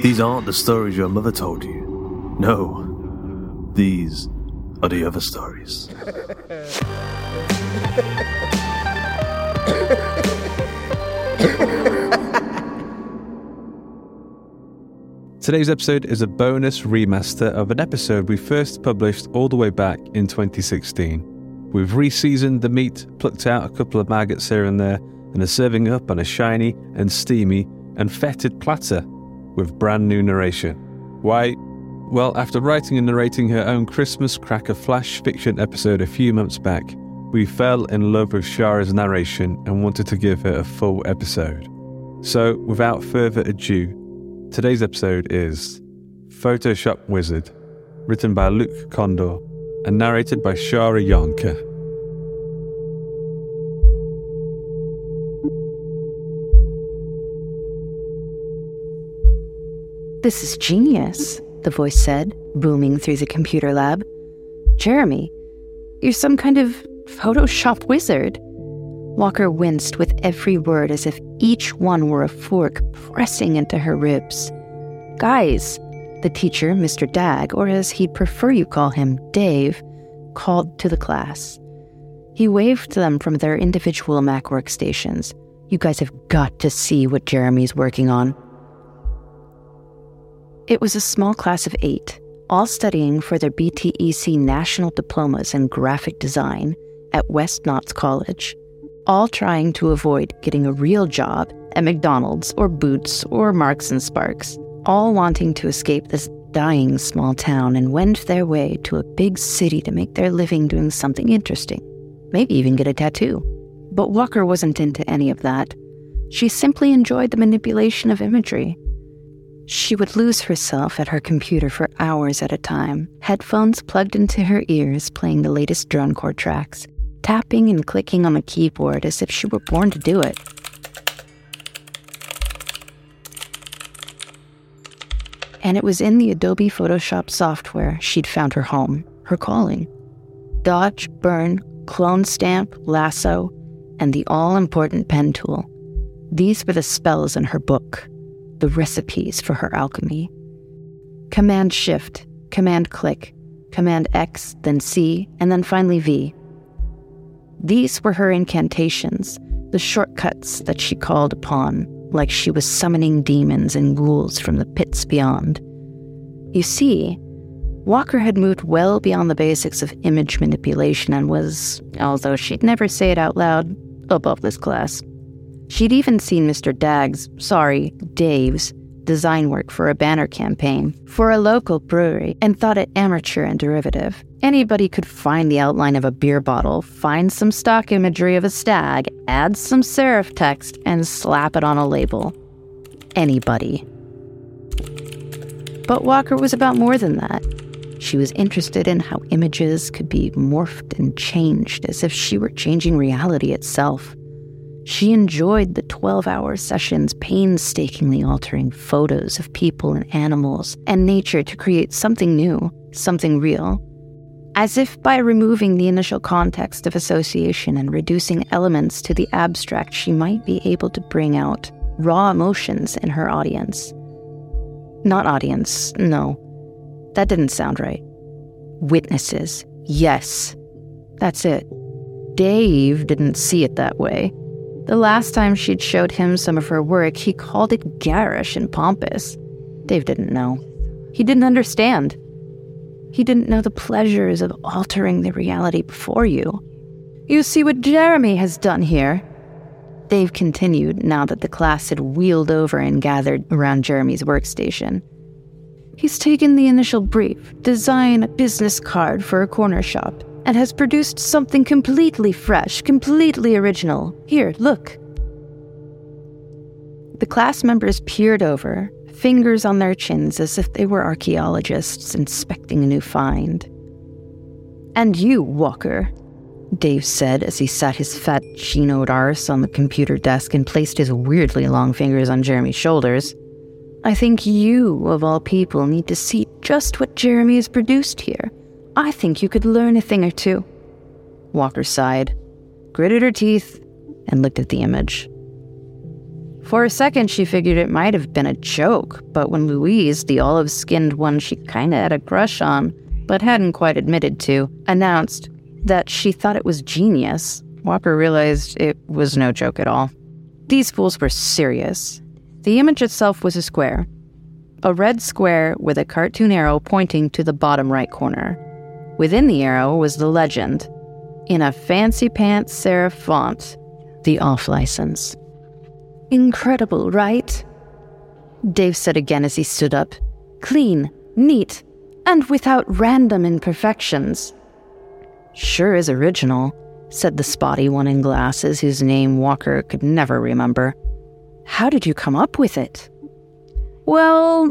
These aren't the stories your mother told you. No. These are the other stories. Today's episode is a bonus remaster of an episode we first published all the way back in 2016. We've re-seasoned the meat, plucked out a couple of maggots here and there, and are serving up on a shiny and steamy and fetid platter with brand new narration. Why? Well, after writing and narrating her own Christmas cracker flash fiction episode a few months back, we fell in love with Shara's narration and wanted to give her a full episode. So, without further ado, today's episode is Photoshop Wizard, written by Luke Kondor and narrated by Shara Jahnke. This is genius, the voice said, booming through the computer lab. Jeremy, you're some kind of Photoshop wizard. Walker winced with every word as if each one were a fork pressing into her ribs. Guys, the teacher, Mr. Dagg, or as he'd prefer you call him, Dave, called to the class. He waved them from their individual Mac workstations. You guys have got to see what Jeremy's working on. It was a small class of eight, all studying for their BTEC national diplomas in graphic design at West Notts College, all trying to avoid getting a real job at McDonald's or Boots or Marks and Sparks, all wanting to escape this dying small town and wend their way to a big city to make their living doing something interesting, maybe even get a tattoo. But Walker wasn't into any of that. She simply enjoyed the manipulation of imagery. She would lose herself at her computer for hours at a time, headphones plugged into her ears playing the latest drone core tracks, tapping and clicking on the keyboard as if she were born to do it. And it was in the Adobe Photoshop software she'd found her home, her calling. Dodge, burn, clone stamp, lasso, and the all important pen tool. These were the spells in her book, the recipes for her alchemy. Command Shift, Command Click, Command X, then C, and then finally V. These were her incantations, the shortcuts that she called upon, like she was summoning demons and ghouls from the pits beyond. You see, Walker had moved well beyond the basics of image manipulation and was, although she'd never say it out loud, above this class. She'd even seen Mr. Dagg's, sorry, Dave's, design work for a banner campaign for a local brewery and thought it amateur and derivative. Anybody could find the outline of a beer bottle, find some stock imagery of a stag, add some serif text, and slap it on a label. Anybody. But Walker was about more than that. She was interested in how images could be morphed and changed as if she were changing reality itself. She enjoyed the 12 hour sessions painstakingly altering photos of people and animals and nature to create something new, something real. As if by removing the initial context of association and reducing elements to the abstract, she might be able to bring out raw emotions in her audience. Not audience, no. That didn't sound right. Witnesses, yes. That's it. Dave didn't see it that way. The last time she'd showed him some of her work, he called it garish and pompous. Dave didn't know. He didn't understand. He didn't know the pleasures of altering the reality before you. You see what Jeremy has done here? Dave continued now that the class had wheeled over and gathered around Jeremy's workstation. He's taken the initial brief, design a business card for a corner shop, and has produced something completely fresh, completely original. Here, look. The class members peered over, fingers on their chins as if they were archaeologists inspecting a new find. And you, Walker, Dave said as he sat his fat chinoed arse on the computer desk and placed his weirdly long fingers on Jeremy's shoulders. I think you, of all people, need to see just what Jeremy has produced here. I think you could learn a thing or two. Walker sighed, gritted her teeth, and looked at the image. For a second, she figured it might have been a joke, but when Louise, the olive skinned one she kinda had a crush on, but hadn't quite admitted to, announced that she thought it was genius, Walker realized it was no joke at all. These fools were serious. The image itself was a square, a red square with a cartoon arrow pointing to the bottom right corner. Within the arrow was the legend, in a fancy pants serif font, the off license. Incredible, right? Dave said again as he stood up. Clean, neat, and without random imperfections. Sure is original, said the spotty one in glasses whose name Walker could never remember. How did you come up with it? Well,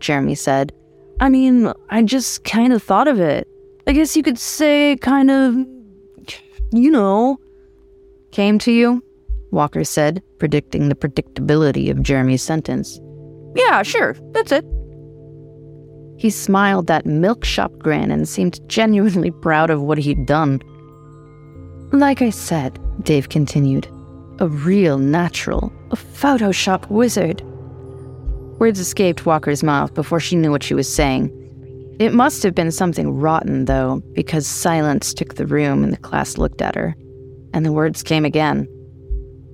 Jeremy said, I mean, I just kind of thought of it. I guess you could say kind of, you know. Came to you? Walker said, predicting the predictability of Jeremy's sentence. Yeah, sure, that's it. He smiled that milk shop grin and seemed genuinely proud of what he'd done. Like I said, Dave continued, a real natural, a Photoshop wizard. Words escaped Walker's mouth before she knew what she was saying. It must have been something rotten, though, because silence took the room and the class looked at her. And the words came again.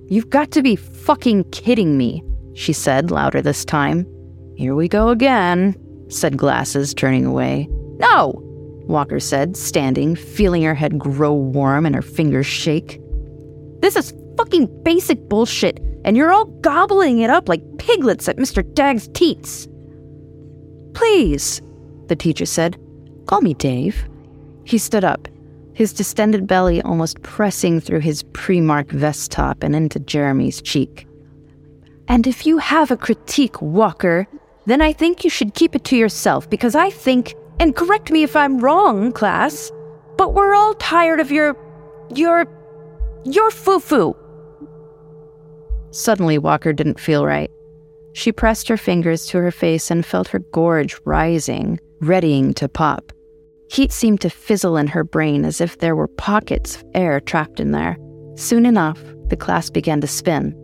You've got to be fucking kidding me, she said, louder this time. Here we go again, said Glasses, turning away. No, Walker said, standing, feeling her head grow warm and her fingers shake. This is fucking basic bullshit, and you're all gobbling it up like piglets at Mr. Dagg's teats. Please, the teacher said. Call me Dave. He stood up, his distended belly almost pressing through his pre marked vest top and into Jeremy's cheek. And if you have a critique, Walker, then I think you should keep it to yourself because I think, and correct me if I'm wrong, class, but we're all tired of your. your. your foo foo. Suddenly, Walker didn't feel right. She pressed her fingers to her face and felt her gorge rising, readying to pop. Heat seemed to fizzle in her brain as if there were pockets of air trapped in there. Soon enough, the class began to spin.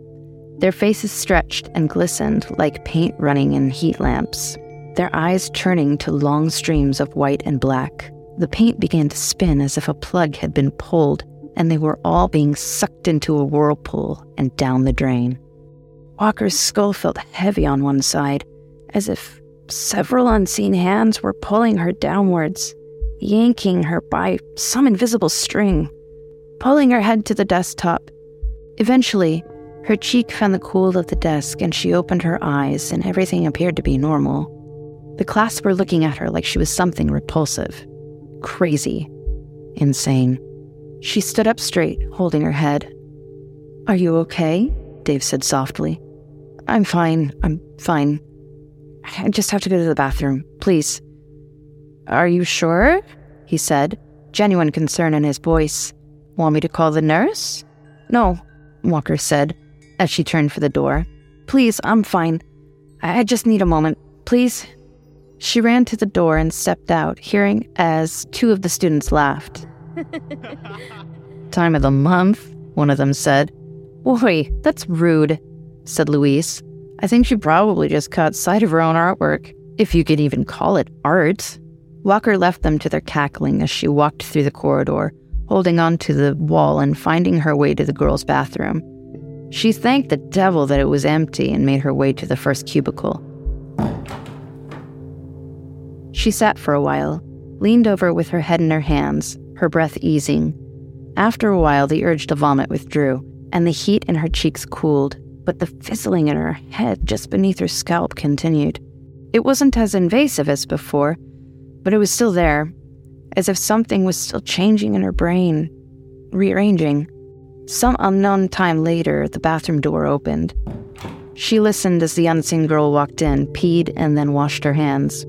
Their faces stretched and glistened like paint running in heat lamps, their eyes turning to long streams of white and black. The paint began to spin as if a plug had been pulled, and they were all being sucked into a whirlpool and down the drain. Walker's skull felt heavy on one side, as if Several unseen hands were pulling her downwards, yanking her by some invisible string, pulling her head to the desktop. Eventually, her cheek found the cool of the desk and she opened her eyes, and everything appeared to be normal. The class were looking at her like she was something repulsive, crazy, insane. She stood up straight, holding her head. Are you okay? Dave said softly. I'm fine. I'm fine. I just have to go to the bathroom, please. Are you sure? He said, genuine concern in his voice. Want me to call the nurse? No, Walker said, as she turned for the door. Please, I'm fine. I just need a moment, please. She ran to the door and stepped out, hearing as two of the students laughed. Time of the month, one of them said. Boy, that's rude, said Louise. I think she probably just caught sight of her own artwork, if you could even call it art. Walker left them to their cackling as she walked through the corridor, holding on to the wall and finding her way to the girls' bathroom. She thanked the devil that it was empty and made her way to the first cubicle. She sat for a while, leaned over with her head in her hands, her breath easing. After a while, the urge to vomit withdrew, and the heat in her cheeks cooled, but the fizzling in her head just beneath her scalp continued. It wasn't as invasive as before, but it was still there, as if something was still changing in her brain, rearranging. Some unknown time later, the bathroom door opened. She listened as the unseen girl walked in, peed, and then washed her hands.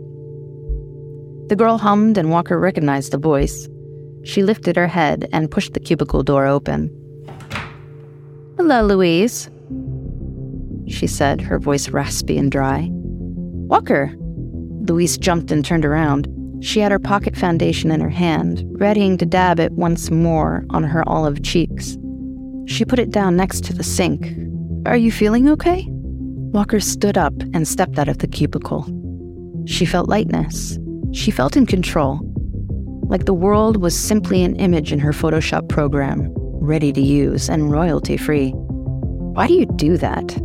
The girl hummed, and Walker recognized the voice. She lifted her head and pushed the cubicle door open. Hello, Louise, she said, her voice raspy and dry. Walker! Louise jumped and turned around. She had her pocket foundation in her hand, readying to dab it once more on her olive cheeks. She put it down next to the sink. Are you feeling okay? Walker stood up and stepped out of the cubicle. She felt lightness. She felt in control. Like the world was simply an image in her Photoshop program, ready to use and royalty free. Why do you do that?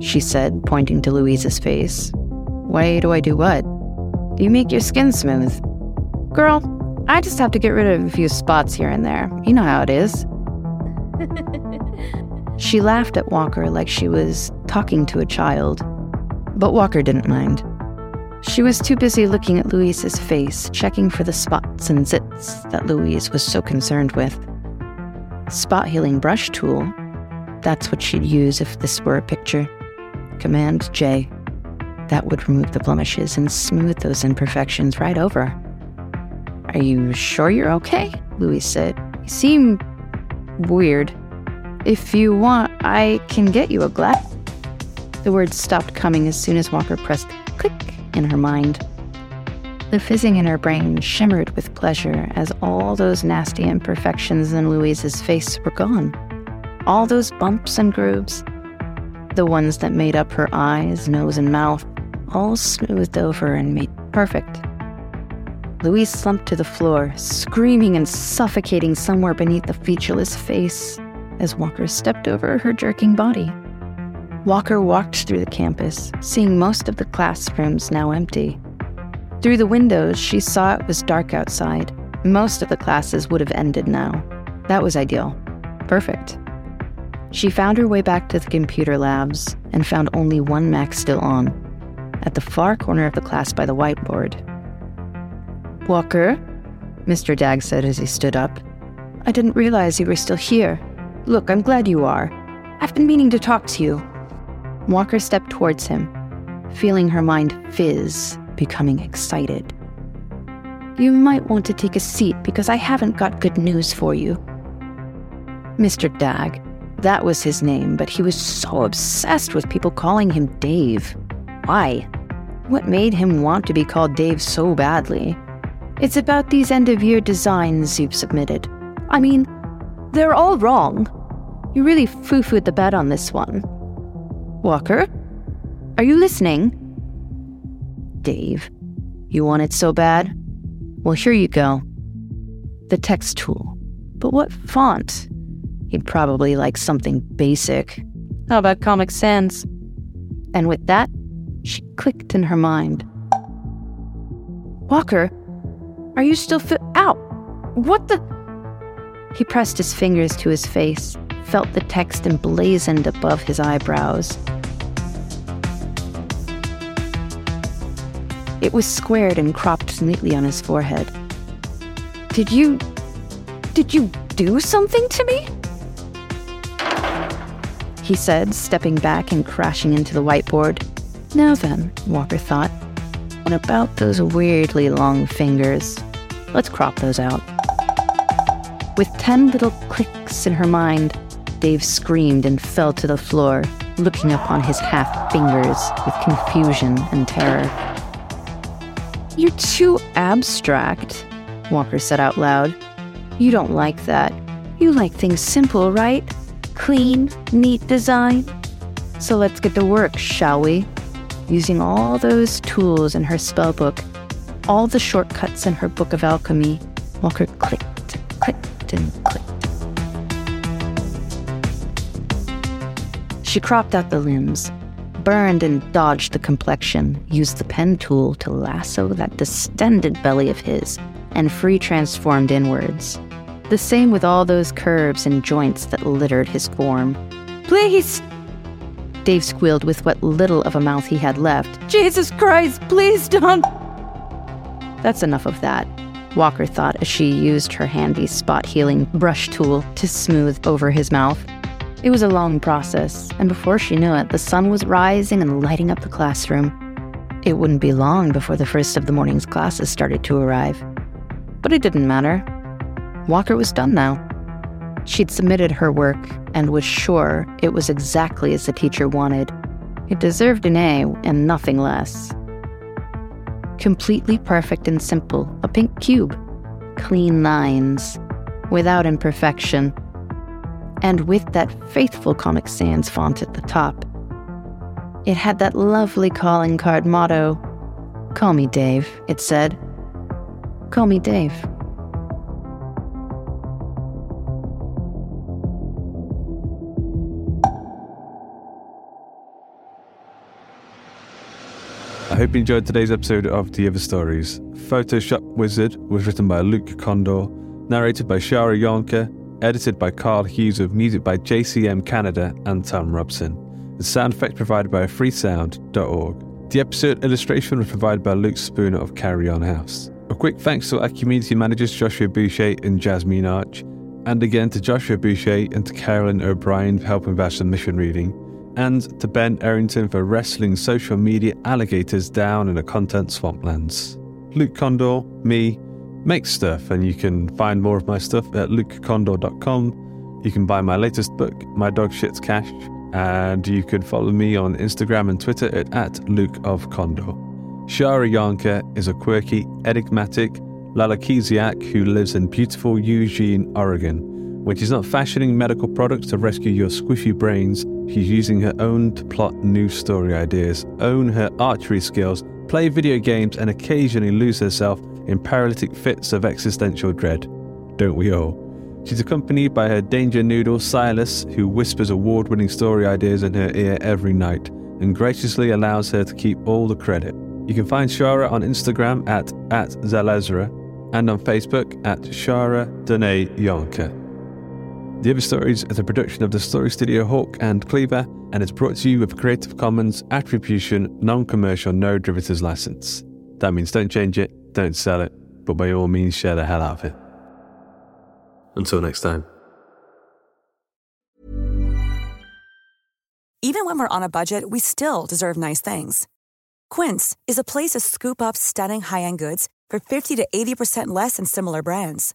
She said, pointing to Louise's face. Why do I do what? You make your skin smooth. Girl, I just have to get rid of a few spots here and there. You know how it is. she laughed at Walker like she was talking to a child. But Walker didn't mind. She was too busy looking at Louise's face, checking for the spots and zits that Louise was so concerned with. Spot healing brush tool. That's what she'd use if this were a picture. Command J. That would remove the blemishes and smooth those imperfections right over. Are you sure you're okay? Louise said. You seem weird. If you want, I can get you a glass. The words stopped coming as soon as Walker pressed click in her mind. The fizzing in her brain shimmered with pleasure as all those nasty imperfections in Louise's face were gone. All those bumps and grooves, the ones that made up her eyes, nose, and mouth, all smoothed over and made perfect. Louise slumped to the floor, screaming and suffocating somewhere beneath the featureless face as Walker stepped over her jerking body. Walker walked through the campus, seeing most of the classrooms now empty. Through the windows, she saw it was dark outside. Most of the classes would have ended now. That was ideal. Perfect. She found her way back to the computer labs and found only one Mac still on, at the far corner of the class by the whiteboard. Walker, Mr. Dagg said as he stood up. I didn't realize you were still here. Look, I'm glad you are. I've been meaning to talk to you. Walker stepped towards him, feeling her mind fizz, becoming excited. You might want to take a seat because I haven't got good news for you. Mr. Dagg, that was his name, but he was so obsessed with people calling him Dave. Why? What made him want to be called Dave so badly? It's about these end of year designs you've submitted. I mean, they're all wrong. You really foo fooed the bed on this one. Walker? Are you listening? Dave, you want it so bad? Well, here you go. The text tool. But what font? He'd probably like something basic. How about Comic Sans? And with that, she clicked in her mind. Walker, are you still fit? Ow! What the? He pressed his fingers to his face, felt the text emblazoned above his eyebrows. It was squared and cropped neatly on his forehead. Did you. Did you do something to me? He said, stepping back and crashing into the whiteboard. Now then, Walker thought. And about those weirdly long fingers. Let's crop those out. With ten little clicks in her mind, Dave screamed and fell to the floor, looking upon his half fingers with confusion and terror. You're too abstract, Walker said out loud. You don't like that. You like things simple, right? Clean, neat design. So let's get to work, shall we? Using all those tools in her spellbook, all the shortcuts in her book of alchemy, Walker clicked, clicked, and clicked. She cropped out the limbs, burned and dodged the complexion, used the pen tool to lasso that distended belly of his, and free transformed inwards. The same with all those curves and joints that littered his form. Please! Dave squealed with what little of a mouth he had left. Jesus Christ, please don't! That's enough of that. Walker thought as she used her handy spot healing brush tool to smooth over his mouth. It was a long process, and before she knew it, the sun was rising and lighting up the classroom. It wouldn't be long before the first of the morning's classes started to arrive. But it didn't matter. Walker was done now. She'd submitted her work and was sure it was exactly as the teacher wanted. It deserved an A and nothing less completely perfect and simple, a pink cube, clean lines, without imperfection, and with that faithful Comic Sans font at the top. It had that lovely calling card motto Call me Dave, it said. Call me Dave. I hope you enjoyed today's episode of The Other Stories. Photoshop Wizard was written by Luke Kondor, narrated by Shara Jahnke, edited by Karl Hughes with music by JCM Canada and Thom Robson. The sound effect provided by freesound.org. The episode illustration was provided by Luke Spooner of Carrion House. A quick thanks to our community managers Joshua Boucher and Jasmine Arch, and again to Joshua Boucher and to Carolyn O'Brien for helping with our submission reading and to Ben Errington for wrestling social media alligators down in the content swamplands. Luke Kondor, me, make stuff, and you can find more of my stuff at lukekondor.com. You can buy my latest book, My Dog Shits Cash, and you can follow me on Instagram and Twitter at, at Luke of Condor. Shara Jahnke is a quirky, enigmatic Lalakesiac who lives in beautiful Eugene, Oregon. When she's not fashioning medical products to rescue your squishy brains, she's using her own to plot new story ideas, own her archery skills, play video games, and occasionally lose herself in paralytic fits of existential dread. Don't we all? She's accompanied by her danger noodle, Silas, who whispers award winning story ideas in her ear every night and graciously allows her to keep all the credit. You can find Shara on Instagram at, at Zellezra and on Facebook at Shara Dene Jahnke. The Other Stories is a production of the Story Studio Hawk and Cleaver and is brought to you with Creative Commons Attribution Non Commercial No Derivatives License. That means don't change it, don't sell it, but by all means share the hell out of it. Until next time. Even when we're on a budget, we still deserve nice things. Quince is a place to scoop up stunning high end goods for 50 to 80% less than similar brands.